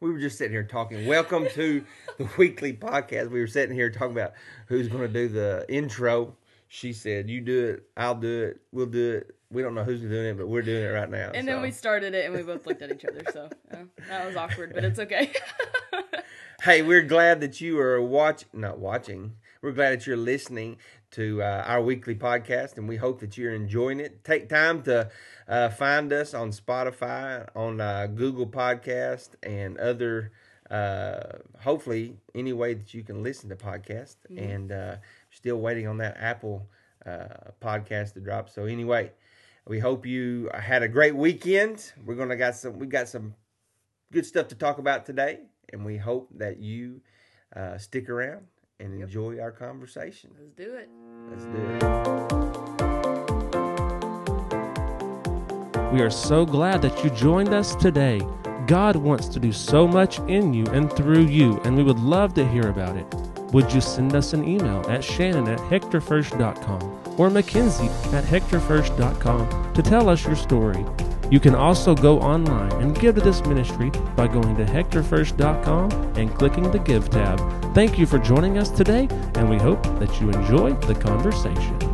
we were just sitting here talking. Welcome to the weekly podcast. We were sitting here talking about who's going to do the intro. She said, "You do it. I'll do it. We'll do it. We don't know who's doing it, but we're doing it right now." And so. then we started it and we both looked at each other. So yeah, that was awkward, but it's okay. hey, we're glad that you are watch not watching. We're glad that you're listening to uh, our weekly podcast, and we hope that you're enjoying it. Take time to uh, find us on Spotify, on uh, Google Podcast, and other. Uh, hopefully, any way that you can listen to podcasts, and uh, still waiting on that Apple uh, podcast to drop. So anyway, we hope you had a great weekend. We're gonna got some. We got some good stuff to talk about today, and we hope that you uh, stick around and enjoy our conversation. Let's do it. Let's do it. We are so glad that you joined us today. God wants to do so much in you and through you, and we would love to hear about it. Would you send us an email at shannon at hectorfirst.com or mackenzie at hectorfirst.com to tell us your story? You can also go online and give to this ministry by going to hectorfirst.com and clicking the Give tab. Thank you for joining us today, and we hope that you enjoy the conversation.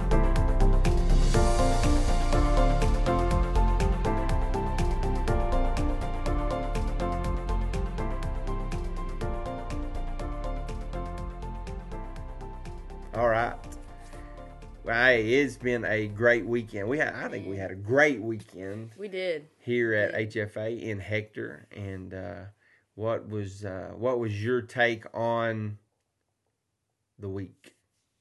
It's been a great weekend. We had, I think, we had a great weekend We did. here at HFA in Hector. And uh, what was uh, what was your take on the week,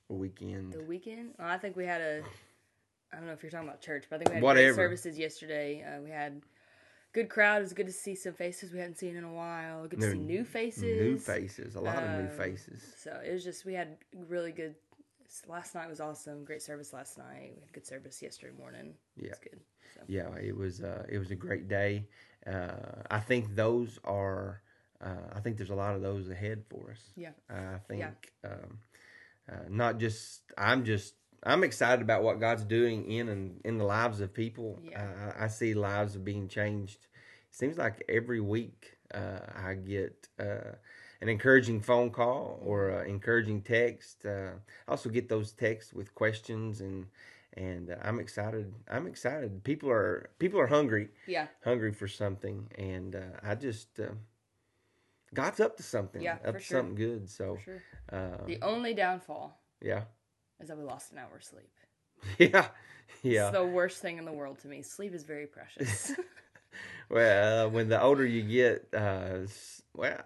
the weekend? The weekend. Well, I think we had a. I don't know if you're talking about church, but I think we had Whatever. great services yesterday. Uh, we had good crowd. It was good to see some faces we hadn't seen in a while. Good to see new faces. New faces, a lot of new Um, faces. So it was just we had really good. Last night was awesome. Great service last night. We had good service yesterday morning. Yeah. It's good. So. Yeah, it was uh, it was a great day. Uh, I think those are. Uh, I think there's a lot of those ahead for us. Yeah. I think Yeah. um, uh, not just. I'm just. I'm excited about what God's doing in and in the lives of people. Yeah. I see lives being changed. Seems like every week uh, I get uh, an encouraging phone call or an encouraging text. Uh, I also get those texts with questions and and uh, I'm excited. I'm excited. People are people are hungry, Yeah. hungry for something, and uh, I just uh, God's up to something. Yeah, up for to sure. something good. So sure. uh, The only downfall yeah, is that we lost an hour of sleep. yeah, yeah. It's the worst thing in the world to me. Sleep is very precious. well, uh, when the older you get, uh, well,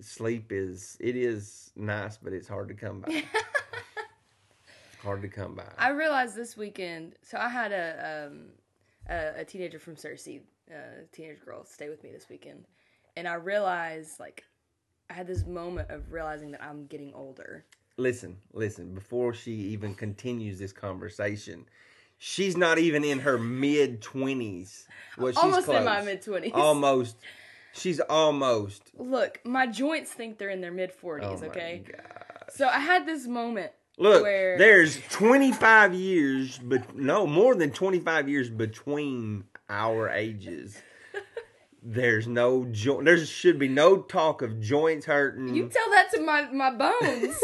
sleep is it is nice, but it's hard to come by. hard to come by. I realized this weekend. So I had a um, a, a teenager from Searcy, a teenage girl, stay with me this weekend, and I realized like I had this moment of realizing that I'm getting older. listen, listen. Before she even continues this conversation, she's not even in her mid twenties. Well, she's Almost in my mid twenties. Almost. She's almost. Look, my joints think they're in their mid Oh forties. my okay, God. so I had this moment. Look, where there's 25 years, but no more than 25 years between our ages. There's no joint. There should be no talk of joints hurting. You tell that to my my bones.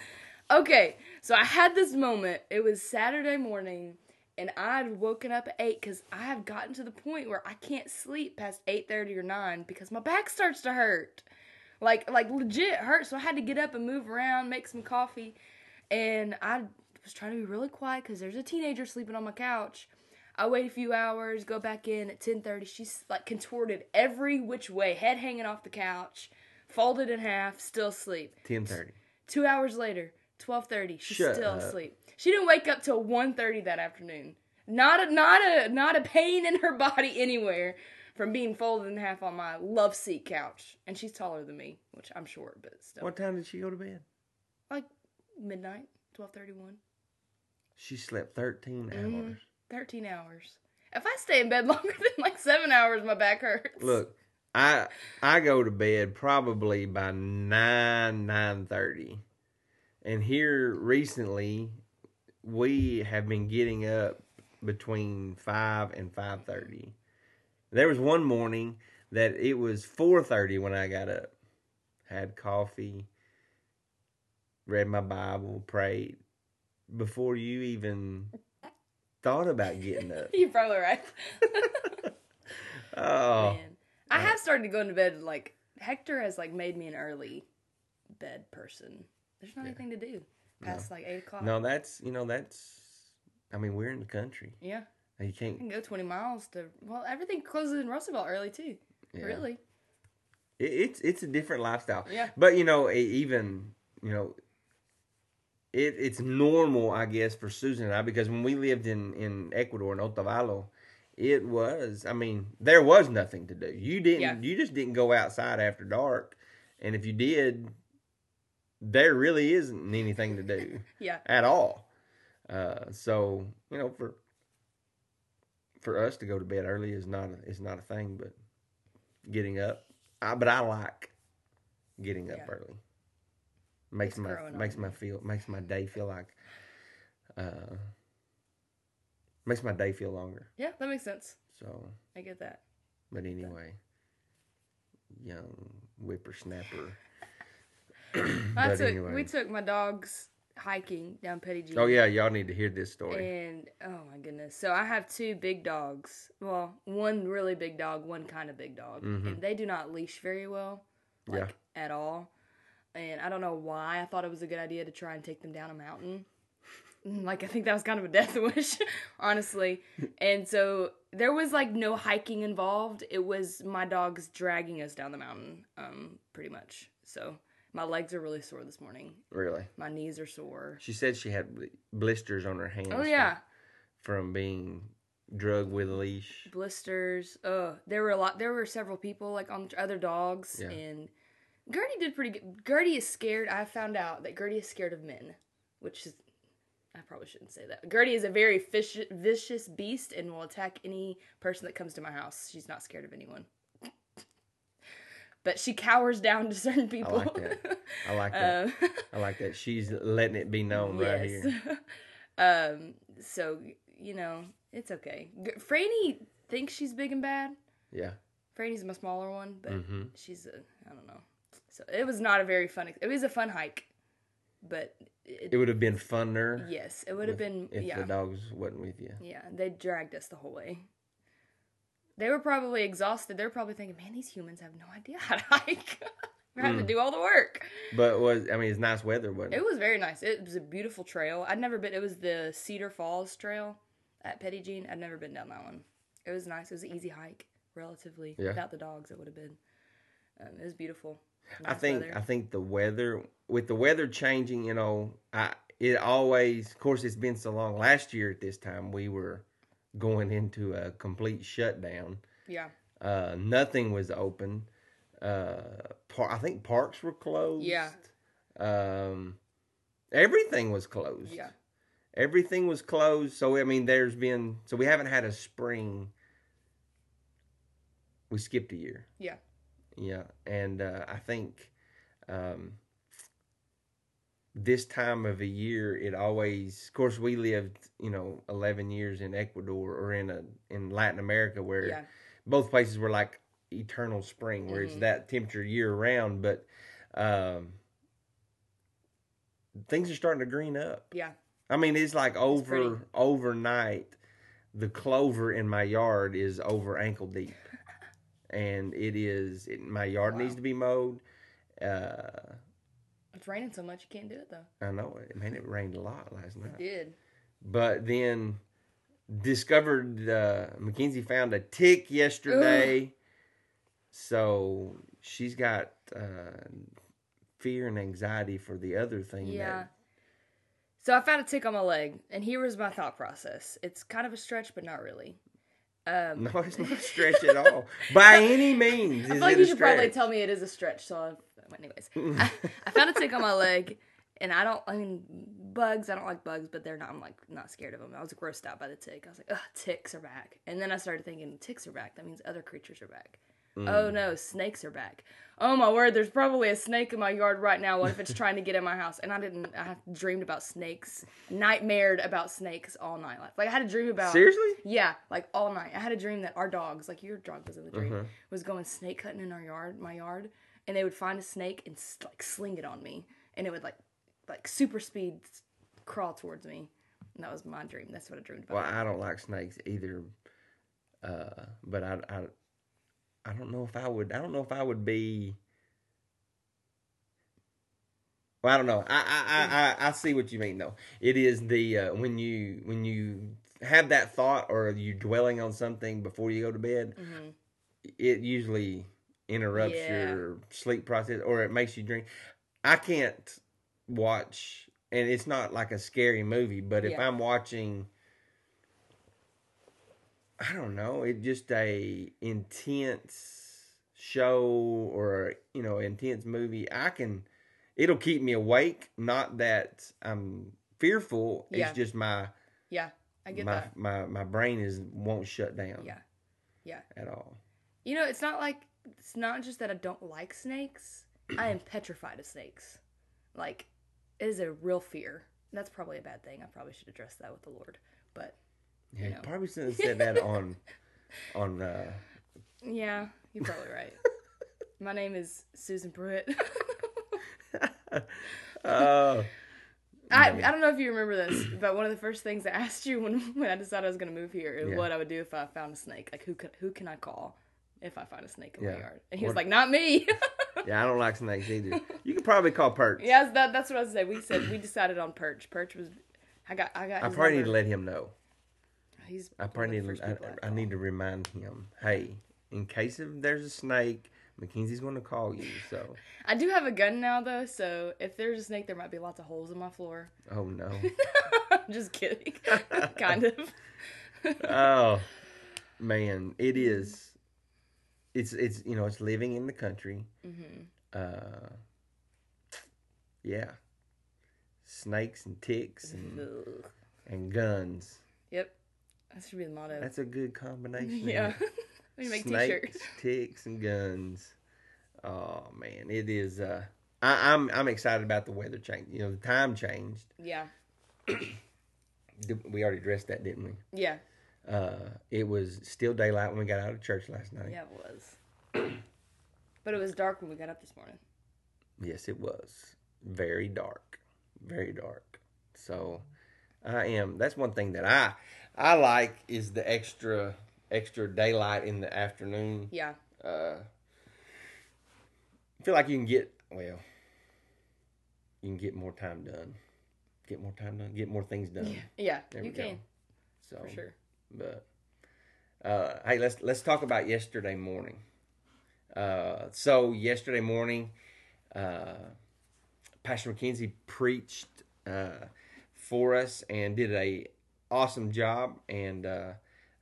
okay, so I had this moment. It was Saturday morning, and I'd woken up at eight because I have gotten to the point where I can't sleep past eight thirty or nine because my back starts to hurt, like like legit hurt. So I had to get up and move around, make some coffee, and I was trying to be really quiet because there's a teenager sleeping on my couch. I wait a few hours, go back in at 10:30. She's like contorted every which way, head hanging off the couch, folded in half, still asleep. 10:30. 2 hours later, 12:30, she's Shut still up. asleep. She didn't wake up till 1:30 that afternoon. Not a not a not a pain in her body anywhere from being folded in half on my love seat couch. And she's taller than me, which I'm short, but still. What time did she go to bed? Like midnight, 12:31. She slept 13 Mhm. hours. 13 hours. If I stay in bed longer than like 7 hours, my back hurts. Look, I I go to bed probably by 9 9:30. And here recently we have been getting up between 5 and 5:30. There was one morning that it was four thirty when I got up. Had coffee, read my Bible, prayed before you even thought about getting up. You're probably right. Oh, Man. I uh, have started going to go into bed like Hector has like made me an early bed person. There's not anything to do past like eight o'clock. no, that's you know that's. I mean, we're in the country. Yeah. Uh, you can't. can go 20 miles to. Well, everything closes in Russellville early too. Yeah. Really? It, it's it's a different lifestyle. Yeah. But you know, even you know, it it's normal, I guess, for Susan and I because when we lived in in Ecuador in Otavalo, it was. I mean, there was nothing to do. You didn't. Yeah. You just didn't go outside after dark, and if you did, there really isn't anything to do Yeah. at all. Uh, so you know, for for us to go to bed early is not a, is not a thing, but getting up. I, but I like getting up Yeah. early. Makes It's my on makes my feel makes my day feel like uh makes my day feel longer. Yeah, that makes sense. So, I get that. but anyway, young whippersnapper. I took, anyway. We took my dogs hiking down Petit Jean. Oh yeah, y'all need to hear this story. And oh my goodness. So I have two big dogs. Well, one really big dog, one kind of big dog. Mhm. And they do not leash very well. Like at all. And I don't know why I thought it was a good idea to try and take them down a mountain. Like I think that was kind of a death wish, honestly. And so there was like no hiking involved. It was my dogs dragging us down the mountain, um, pretty much. So my legs are really sore this morning. Really. My knees are sore. She said she had blisters on her hands. Oh yeah. From, being drugged with a leash. blisters. Uh, there were a lot. There were several people like on other dogs, Yeah. and Gertie did pretty good. Gertie is scared. I found out that Gertie is scared of men, which is I probably shouldn't say that. Gertie is a very fish, vicious beast and will attack any person that comes to my house. She's not scared of anyone. But she cowers down to certain people. I like that. I like that. Um, I like that. She's letting it be known right here. um. So you know, it's okay. G- Franny thinks she's big and bad. Yeah. Franny's my smaller one, but hmm she's a I don't know. So it was not a very fun. It was a fun hike, but it, It would have been funner yes, it would have been if yeah the dogs wasn't with you. yeah. They dragged us the whole way. They were probably exhausted. They're probably thinking, "Man, these humans have no idea how to hike. We're having Mm. to do all the work." But was I mean it's nice weather, wasn't it? It was very nice. It was a beautiful trail. I'd never been. It was the Cedar Falls Trail at Petit Jean. I'd never been down that one. It was nice. It was an easy hike, relatively. Yeah. Without the dogs, it would have been. Um, it was beautiful. I think weather. I think the weather with the weather changing, you know, I it always of course it's been so long. Last year at this time we were going into a complete shutdown. yeah. Uh nothing was open. Uh par- I think parks were closed. Yeah. Um everything was closed. Yeah. Everything was closed. So I mean there's been so we haven't had a spring. We skipped a year. Yeah. Yeah, and uh, I think um, this time of a year, it always. Of course, we lived, you know, eleven years in Ecuador or in a in Latin America, where Yeah. both places were like eternal spring, where it's Mhm. that temperature year round. But um, things are starting to green up. Yeah. I mean, it's like over pretty. overnight. The clover in my yard is over ankle deep, and it is. It, my yard Wow. needs to be mowed. Uh, It's raining so much you can't do it though. I know it. Man, it rained a lot last It night. did. But then discovered uh, Mackenzie found a tick yesterday, so she's got uh, fear and anxiety for the other thing. Yeah. that- So I found a tick on my leg, and here was my thought process. It's kind of a stretch, but not really. Um, No, it's not a stretch at all. By any means. I feel like it you should probably tell me it is a stretch. So, Anyways, I, I found a tick on my leg, and I don't. I mean, bugs. I don't like bugs, but they're not. I'm like not scared of them. I was grossed out by the tick. I was like, ugh, ticks are back. And then I started thinking, ticks are back. That means other creatures are back. Oh no, snakes are back. Oh my word, there's probably a snake in my yard right now. What if it's trying to get in my house? And I didn't. I dreamed about snakes, nightmared about snakes all night. Like, like I had a dream about. Seriously? Yeah, like all night. I had a dream that our dogs, like your dog was in the dream, Uh-huh. was going snake hunting in our yard, my yard, and they would find a snake and like sling it on me, and it would like, like super speed crawl towards me. And that was my dream. That's what I dreamed about. Well, I don't like snakes either. Uh, but I, I, I don't know if I would. I don't know if I would be. Well, I don't know. I, I, I, I, see what you mean though. It is the uh, when you when you have that thought or you're dwelling on something before you go to bed, Mhm. it usually interrupts Yeah. your sleep process or it makes you drink. I can't watch, and it's not like a scary movie, but if Yeah. I'm watching, I don't know, it just a intense show or you know intense movie. I can, it'll keep me awake. Not that I'm fearful. Yeah. It's just my Yeah, I get my, that. my my brain is won't shut down. Yeah. Yeah. at all. You know, it's not like it's not just that I don't like snakes. I am petrified of snakes. Like, it is a real fear. That's probably a bad thing. I probably should address that with the Lord. But Yeah, you you know. probably should have said that on on uh yeah, you're probably right. My name is Susan Pruitt. uh I, I don't know if you remember this, but one of the first things I asked you when, when I decided I was going to move here is Yeah. what I would do if I found a snake. Like, who can, who can I call if I find a snake in Yeah. my yard? And he was like, not me. yeah, I don't like snakes either. You could probably call Perch. Yes, that, that's what I was saying. We said, we decided on Perch. Perch was, I got, I got I probably need to let him know. He's I probably need to, I, I need to remind him, hey, in case if there's a snake, Mackenzie's going to call you. So, I do have a gun now though, so if there's a snake, there might be lots of holes in my floor. oh no, Just kidding, kind of. oh man, it is. It's it's you know it's living in the country. hmm Uh, yeah, snakes and ticks and and guns. Yep, that should be the motto. That's a good combination. yeah, we make Snakes, t-shirts. ticks, and guns. Oh man, it is. Uh, I, I'm I'm excited about the weather change. You know, the time changed. Yeah, We already addressed that, didn't we? yeah, Uh, it was still daylight when we got out of church last night. yeah. It was, but it was dark when we got up this morning. Yes, it was very dark, very dark. So, I am. That's one thing that I I like is the extra extra daylight in the afternoon. Yeah, uh, I feel like you can get well. You can get more time done. Get more time done. Get more things done. yeah, There you go. can So, for sure. But uh, hey, let's let's talk about yesterday morning. Uh, so yesterday morning, uh, Pastor McKenzie preached uh, for us and did a awesome job, and uh,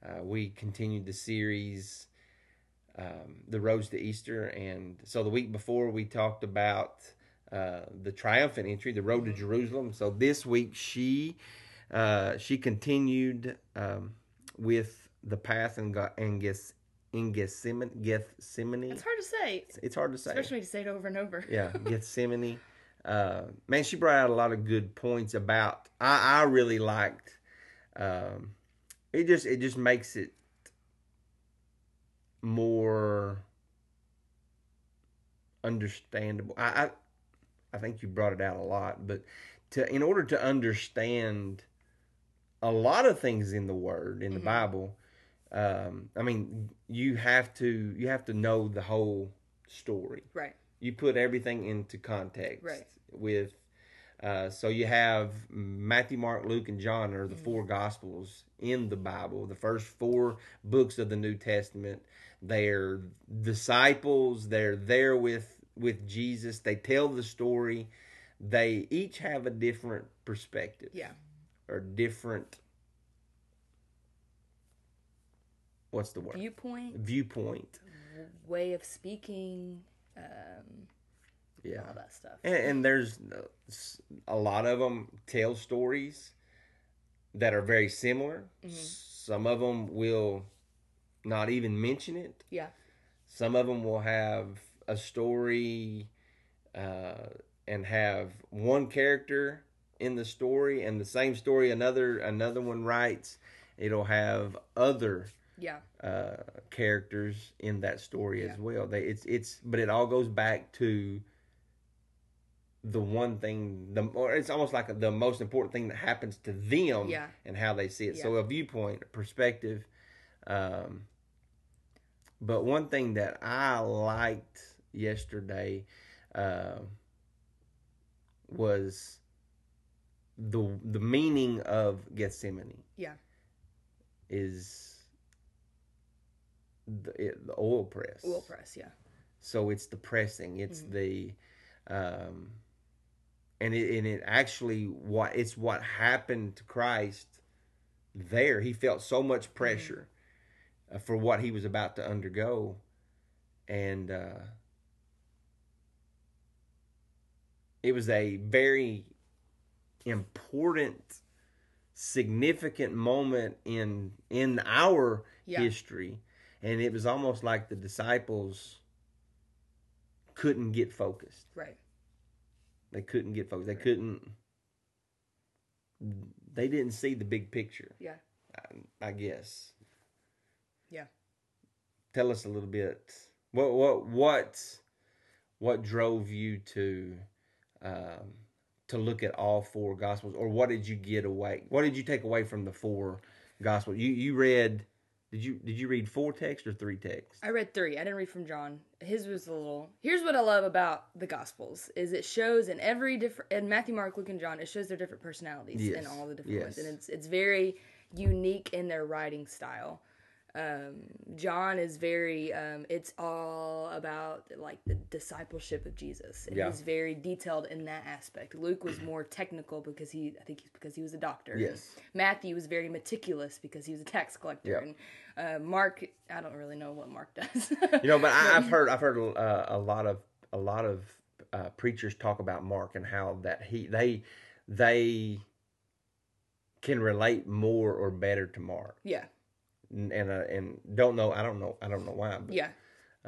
uh, we continued the series, um, the roads to Easter, and so the week before we talked about the triumphant entry, the road to Jerusalem. So this week she she continued um, with the path and got and gets in Gethsemane. Gethsemane. It's hard to say, It's hard to say. especially to say it over and over. Yeah, Gethsemane. Uh, man, she brought out a lot of good points about. I, I really liked. Um, it just it just makes it more understandable. I, I I think you brought it out a lot, but to in order to understand a lot of things in the Word in the Mhm. Bible, um, I mean, you have to you have to know the whole story Right. you put everything into context Right. with uh, so you have matthew mark luke and john are the four gospels in the bible the first four books of the new testament they're disciples they're there with with jesus they tell the story they each have a different perspective Yeah. Or different. What's the word? Viewpoint, viewpoint. Way of speaking, um, yeah. all that stuff. and, and there's a lot of them tell stories that are very similar. Mhm. some of them will not even mention it. Yeah. Some of them will have a story uh, and have one character in the story, and the same story another another one writes. It'll have other Yeah. uh, characters in that story as well. They it's it's but it all goes back to the one thing the or it's almost like the most important thing that happens to them Yeah. and how they see it. So a viewpoint, a perspective. Um, but one thing that I liked yesterday uh, was the the meaning of Gethsemane Yeah. is the, it, the oil press. Oil press. Yeah. So it's the pressing. It's Mhm. the, um, and it and it actually what it's what happened to Christ. There, he felt so much pressure uh, for what he was about to undergo, and uh, it was a very important, significant moment in in our Yeah. history, and it was almost like the disciples couldn't get focused. Right. They couldn't get focused. They couldn't. They didn't see the big picture. Yeah. I, I guess. Yeah. Tell us a little bit. What what what what drove you to um, to look at all four gospels, or what did you get away? What did you take away from the four gospels? You you read. Did you did you read four texts or three texts? I read three. I didn't read from John. His was a little. Here's what I love about the Gospels: is it shows in every different in Matthew, Mark, Luke, and John. It shows their different personalities in all the different ones, and it's it's very unique in their writing style. Um, John is very. Um, it's all about like the discipleship of Jesus, and Yeah. he's very detailed in that aspect. Luke was more technical because he, I think, he's because he was a doctor. Yes. Matthew was very meticulous because he was a tax collector, Yeah. and uh, Mark, I don't really know what Mark does. You know, but I, I've heard I've heard uh, a lot of a lot of uh, preachers talk about Mark and how that he they they can relate more or better to Mark, yeah, and and, uh, and don't know I don't know I don't know why, but yeah,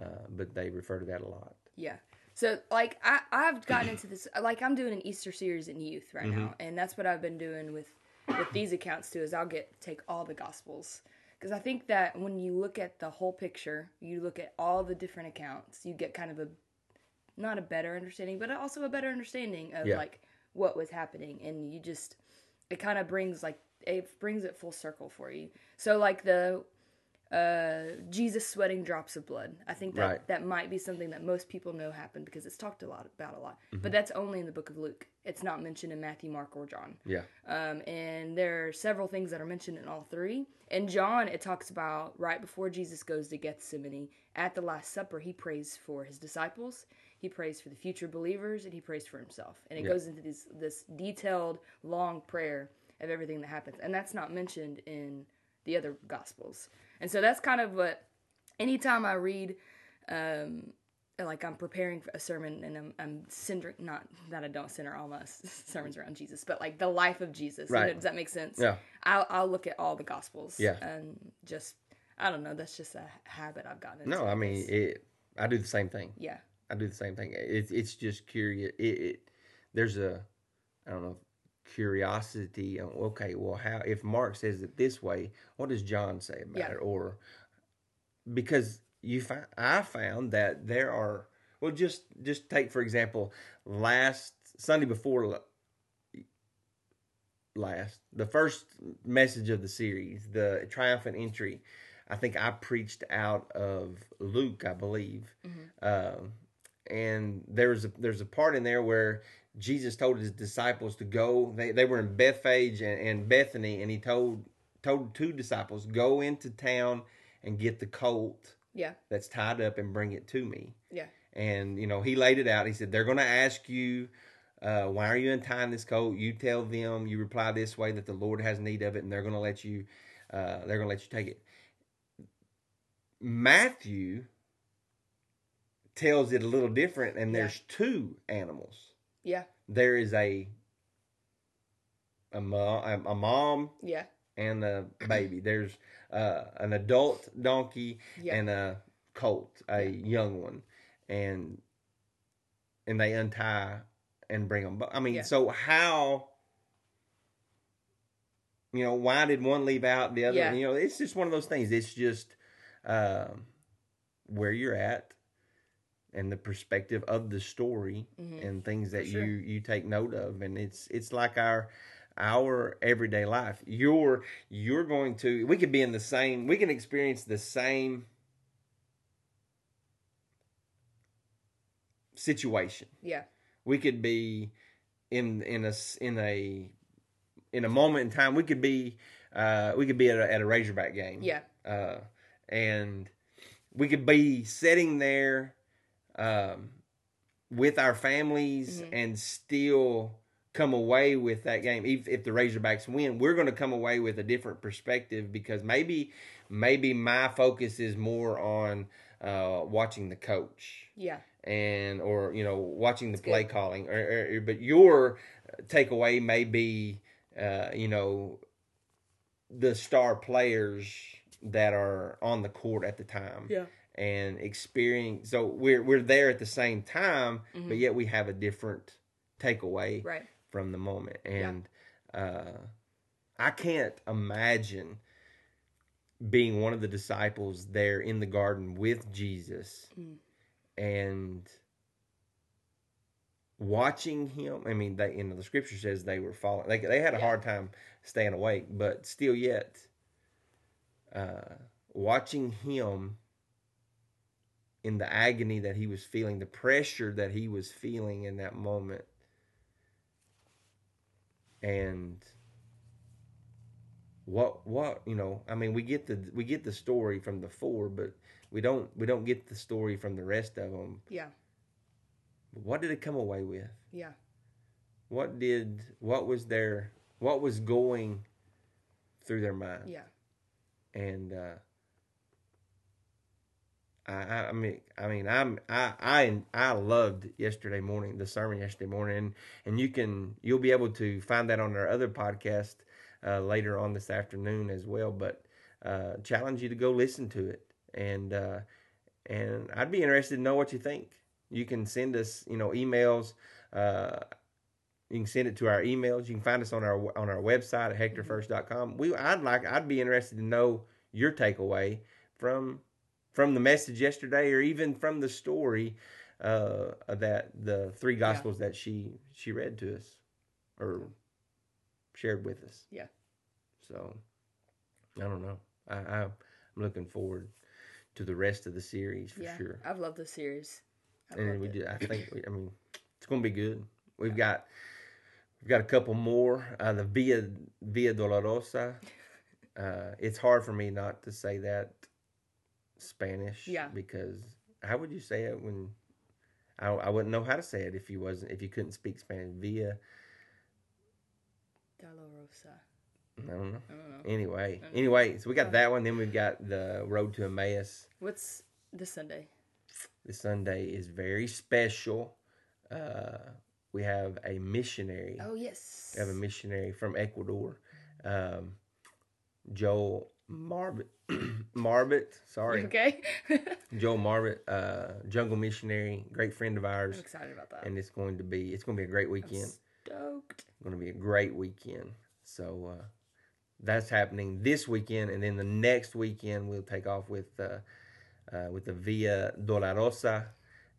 uh, but they refer to that a lot. yeah. So like I I've gotten into this like I'm doing an Easter series in youth right now, and that's what I've been doing with with these accounts too. Is I'll get take all the Gospels because I think that when you look at the whole picture, you look at all the different accounts, you get kind of a not a better understanding, but also a better understanding of Yeah. like what was happening, and you just it kind of brings like it brings it full circle for you. So like the uh Jesus sweating drops of blood. I think that Right. that might be something that most people know happened because it's talked a lot about a lot. But that's only in the book of Luke. It's not mentioned in Matthew, Mark, or John. Yeah, Um, and there are several things that are mentioned in all three. In John, it talks about right before Jesus goes to Gethsemane, at the Last Supper, he prays for his disciples, he prays for the future believers, and he prays for himself. And it Yeah. goes into this this detailed, long prayer of everything that happens, and that's not mentioned in the other Gospels. And so that's kind of what. Anytime I read um, like I'm preparing a sermon and I'm, I'm centering, not that I don't center all my sermons around Jesus, but like the life of Jesus. You know, does that make sense? Yeah. I'll, I'll look at all the gospels. Yeah. And just, I don't know, that's just a habit I've gotten into. no, I mean it. I do the same thing. yeah. I do the same thing. It's it's just curious. It, it there's a I don't know curiosity. on, Okay, well, how if Mark says it this way, what does John say about Yeah. it? Or because you find I found that there are well, just just take for example last Sunday before last the first message of the series, the triumphant entry. I think I preached out of Luke, I believe. Um, and there's a there's a part in there where Jesus told his disciples to go. They they were in Bethphage and, and Bethany, and he told told two disciples go into town and get the colt Yeah. that's tied up and bring it to me. Yeah. And you know he laid it out. He said they're going to ask you. Uh, why are you untying this coat? You tell them. You reply this way that the Lord has need of it, and they're going to let you. Uh, they're going to let you take it. Matthew tells it a little different, and Yeah. there's two animals. Yeah. There is a a, mo- a, a mom Yeah. and a baby. There's uh, an adult donkey Yeah. and a colt, a young one, and and they untie and bring them. I mean, Yeah. so how? You know, why did one leave out the other? Yeah. You know, it's just one of those things. It's just um, where you're at and the perspective of the story and things that Mm-hmm. sure. you you take note of, and it's it's like our our everyday life. You're you're going to we could be in the same we can experience the same situation. Yeah. We could be in in a in a in a moment in time. We could be uh, we could be at a, at a Razorback game Yeah. uh, and we could be sitting there um, with our families Mm-hmm. and still come away with that game. If, if the Razorbacks win, we're going to come away with a different perspective because maybe maybe my focus is more on uh, watching the coach Yeah. and or you know watching the That's play calling or, or, but your takeaway may be uh, you know the star players that are on the court at the time Yeah. And experience so we're we're there at the same time but yet we have a different takeaway Mm-hmm. Right. from the moment and uh I can't imagine being one of the disciples there in the garden with Jesus Mm. and watching him I mean they you know the scripture says they were falling they, they had a Yeah. hard time staying awake but still yet uh watching him in the agony that he was feeling the pressure that he was feeling in that moment and what what you know i mean we get the we get the story from the four but we don't we don't get the story from the rest of them Yeah. what did it come away with Yeah. what did what was their what was going through their mind Yeah. and uh I, I mean I mean I'm I I I loved yesterday morning the sermon yesterday morning and, and you can you'll be able to find that on our other podcast uh, later on this afternoon as well but uh, challenge you to go listen to it and uh, and I'd be interested to know what you think you can send us you know emails uh, you can send it to our emails. You can find us on our on our website at hectorfirst.com. We I'd like I'd be interested to know your takeaway from from the message yesterday or even from the story uh that the three gospels that she she read to us or shared with us. Yeah. So I don't know. I, I I'm looking forward to the rest of the series for yeah. sure. I've loved the series. I've and we it. did. I think. we- I mean, it's going to be good. We've got we've got a couple more. Uh, the Via Via Dolorosa. Uh, it's hard for me not to say that Spanish. Yeah. Because how would you say it when I I wouldn't know how to say it if you wasn't if you couldn't speak Spanish. Via. Dolorosa. I don't know. I don't know. Anyway, anyway, so we got that one. Then we've got the Road to Emmaus. What's this Sunday? This Sunday is very special. Uh, we have a missionary. Oh yes. We have a missionary from Ecuador, um, Joel Marbit. Marbit, sorry, You okay? Joel Marbit, uh, jungle missionary, great friend of I'm ours, excited about that. and it's going to be it's going to be a great weekend. Stoked. Going to be a great weekend. So uh, that's happening this weekend, and then the next weekend we'll take off with uh, uh, with the Via Dolorosa,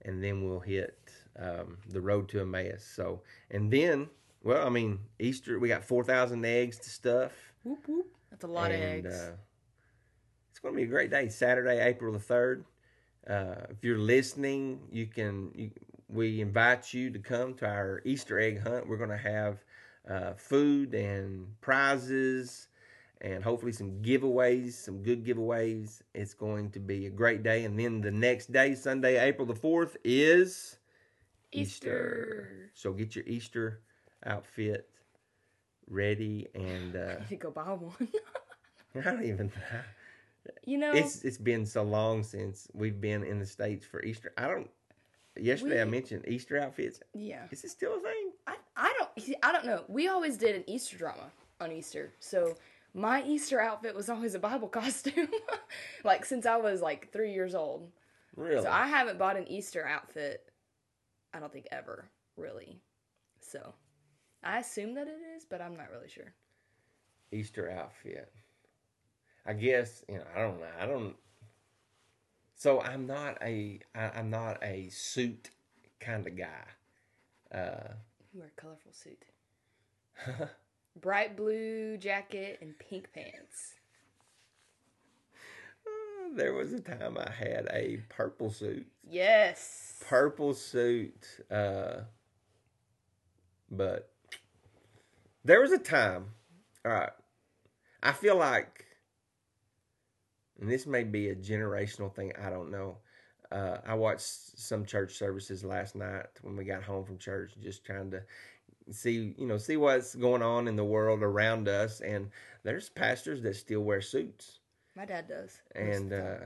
and then we'll hit um, the road to Emmaus. So, and then, well, I mean, Easter we got four thousand eggs to stuff. Whoop whoop. That's a lot of eggs. Uh, it's going to be a great day. Saturday, April the third. Uh, if you're listening, you can. You, we invite you to come to our Easter egg hunt. We're going to have uh, food and prizes, and hopefully some giveaways, some good giveaways. It's going to be a great day. And then the next day, Sunday, April the fourth, is Easter. So get your Easter outfit ready, and uh, I need to go buy one. I don't even. you know, It's it's been so long since we've been in the states for Easter. I don't. Yesterday I mentioned Easter outfits. yeah. Is it still a thing? I, I don't I don't know. We always did an Easter drama on Easter. So my Easter outfit was always a Bible costume. like since I was like 3 years old. Really? So I haven't bought an Easter outfit. I don't think ever really. So I assume that it is, but I'm not really sure. Easter outfit. I guess you know. I don't know. I don't. So I'm not a. I, I'm not a suit kind of guy. Uh, You wear a colorful suit. Bright blue jacket and pink pants. there was a time I had a purple suit. Yes. Purple suit. Uh, but there was a time. All right. I feel like, and this may be a generational thing. I don't know. Uh, I watched some church services last night when we got home from church, just trying to see, you know, see what's going on in the world around us. And there's pastors that still wear suits. My dad does. and uh.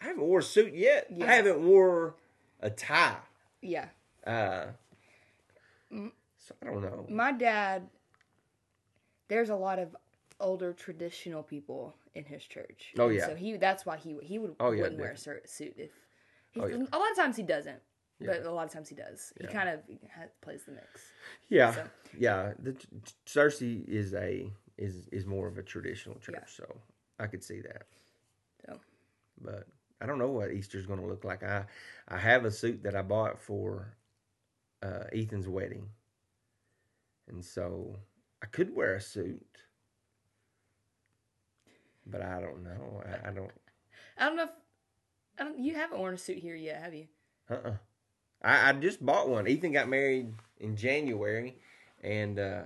I haven't wore a suit yet. Yeah. I haven't wore a tie. yeah. Uh, so I don't know. My dad, there's a lot of older traditional people in his church. Oh, And yeah. So he that's why he he would Oh, yeah, wouldn't wear a suit if he, Oh, yeah. a lot of times he doesn't. But Yeah. a lot of times he does. He kind of plays the mix. Yeah, So- yeah. The Searcy is a is is more of a traditional church, so I could see that. So But I don't know what Easter's going to look like. I I have a suit that I bought for uh, Ethan's wedding, and so I could wear a suit, but I don't know. I, I don't. I don't know if I don't, you haven't worn a suit here yet, have you? Uh-uh. I, I just bought one. Ethan got married in January, and uh,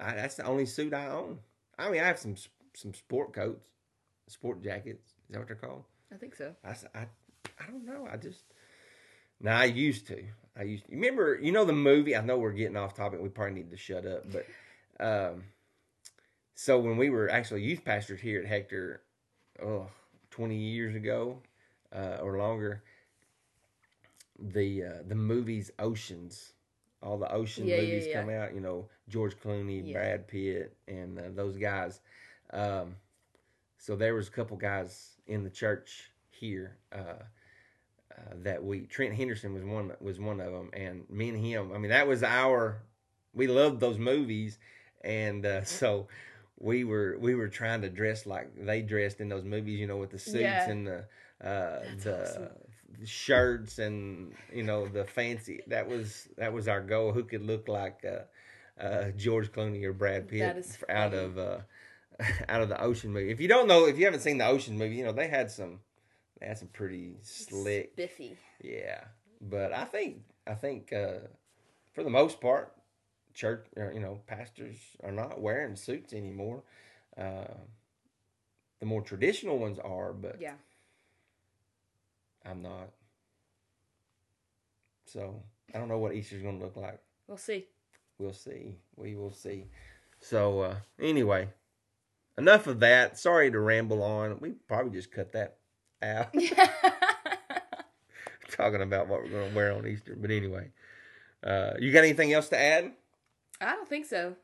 I, that's the only suit I own. I mean, I have some some sport coats, sport jackets. Is that what they're called? I think so. I. I don't know. I just now I used to. I used to. Remember, you know the movie. I know we're getting off topic. We probably need to shut up. But um, so when we were actually youth pastors here at Hector, oh, 20 years ago uh, or longer, the uh, the movies Oceans, all the ocean Yeah, yeah, movies yeah. come out. You know George Clooney, Yeah. Brad Pitt, and uh, those guys. Um, so there was a couple guys in the church here uh, that we Trent Henderson was one was one of them, and me and him. I mean, that was our. We loved those movies, and uh, so we were we were trying to dress like they dressed in those movies. You know, with the suits Yeah. and the uh, the awesome. shirts and you know the fancy. That was that was our goal. Who could look like. Uh, uh, George Clooney or Brad Pitt out of uh, out of the Ocean movie. If you don't know, if you haven't seen the Ocean movie, you know they had some had some pretty slick, Spiffy. yeah. But I think I think uh, for the most part, church or, you know pastors are not wearing suits anymore. Uh, the more traditional ones are, but Yeah. I'm not. So I don't know what Easter's going to look like. We'll see. We'll see. We will see. So uh, anyway, enough of that. Sorry to ramble on. We probably just cut that out talking about what we're going to wear on Easter. But anyway, uh, you got anything else to add? I don't think so.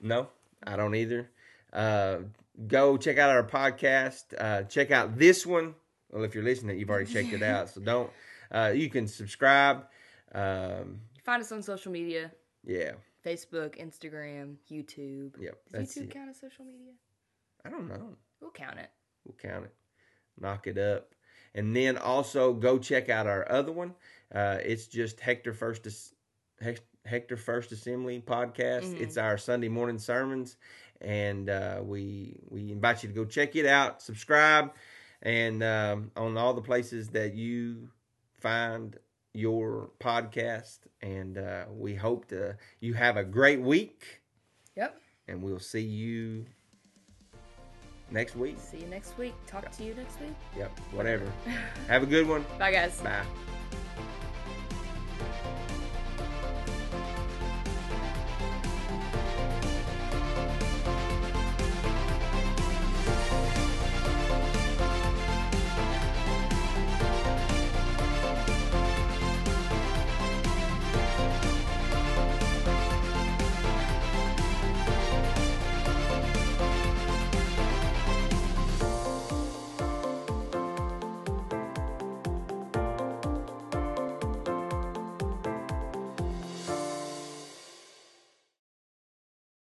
No, I don't either. Uh, go check out our podcast. Uh, check out this one. Well, if you're listening, you've already checked it out. So don't. Uh, you can subscribe. Um, Find us on social media yeah. Facebook, Instagram, YouTube. Yep. Does YouTube it. count as social media? I don't know. We'll count it. We'll count it. Knock it up. And then also go check out our other one. Uh, it's just Hector First Hector First Assembly podcast. Mhm. It's our Sunday morning sermons, and uh, we we invite you to go check it out. Subscribe, and um, on all the places that you find your podcast. And uh, we hope to you have a great week, Yep. and we'll see you next week. See you next week. Talk yeah. to you next week. Yep, whatever. Have a good one. Bye, guys. Bye.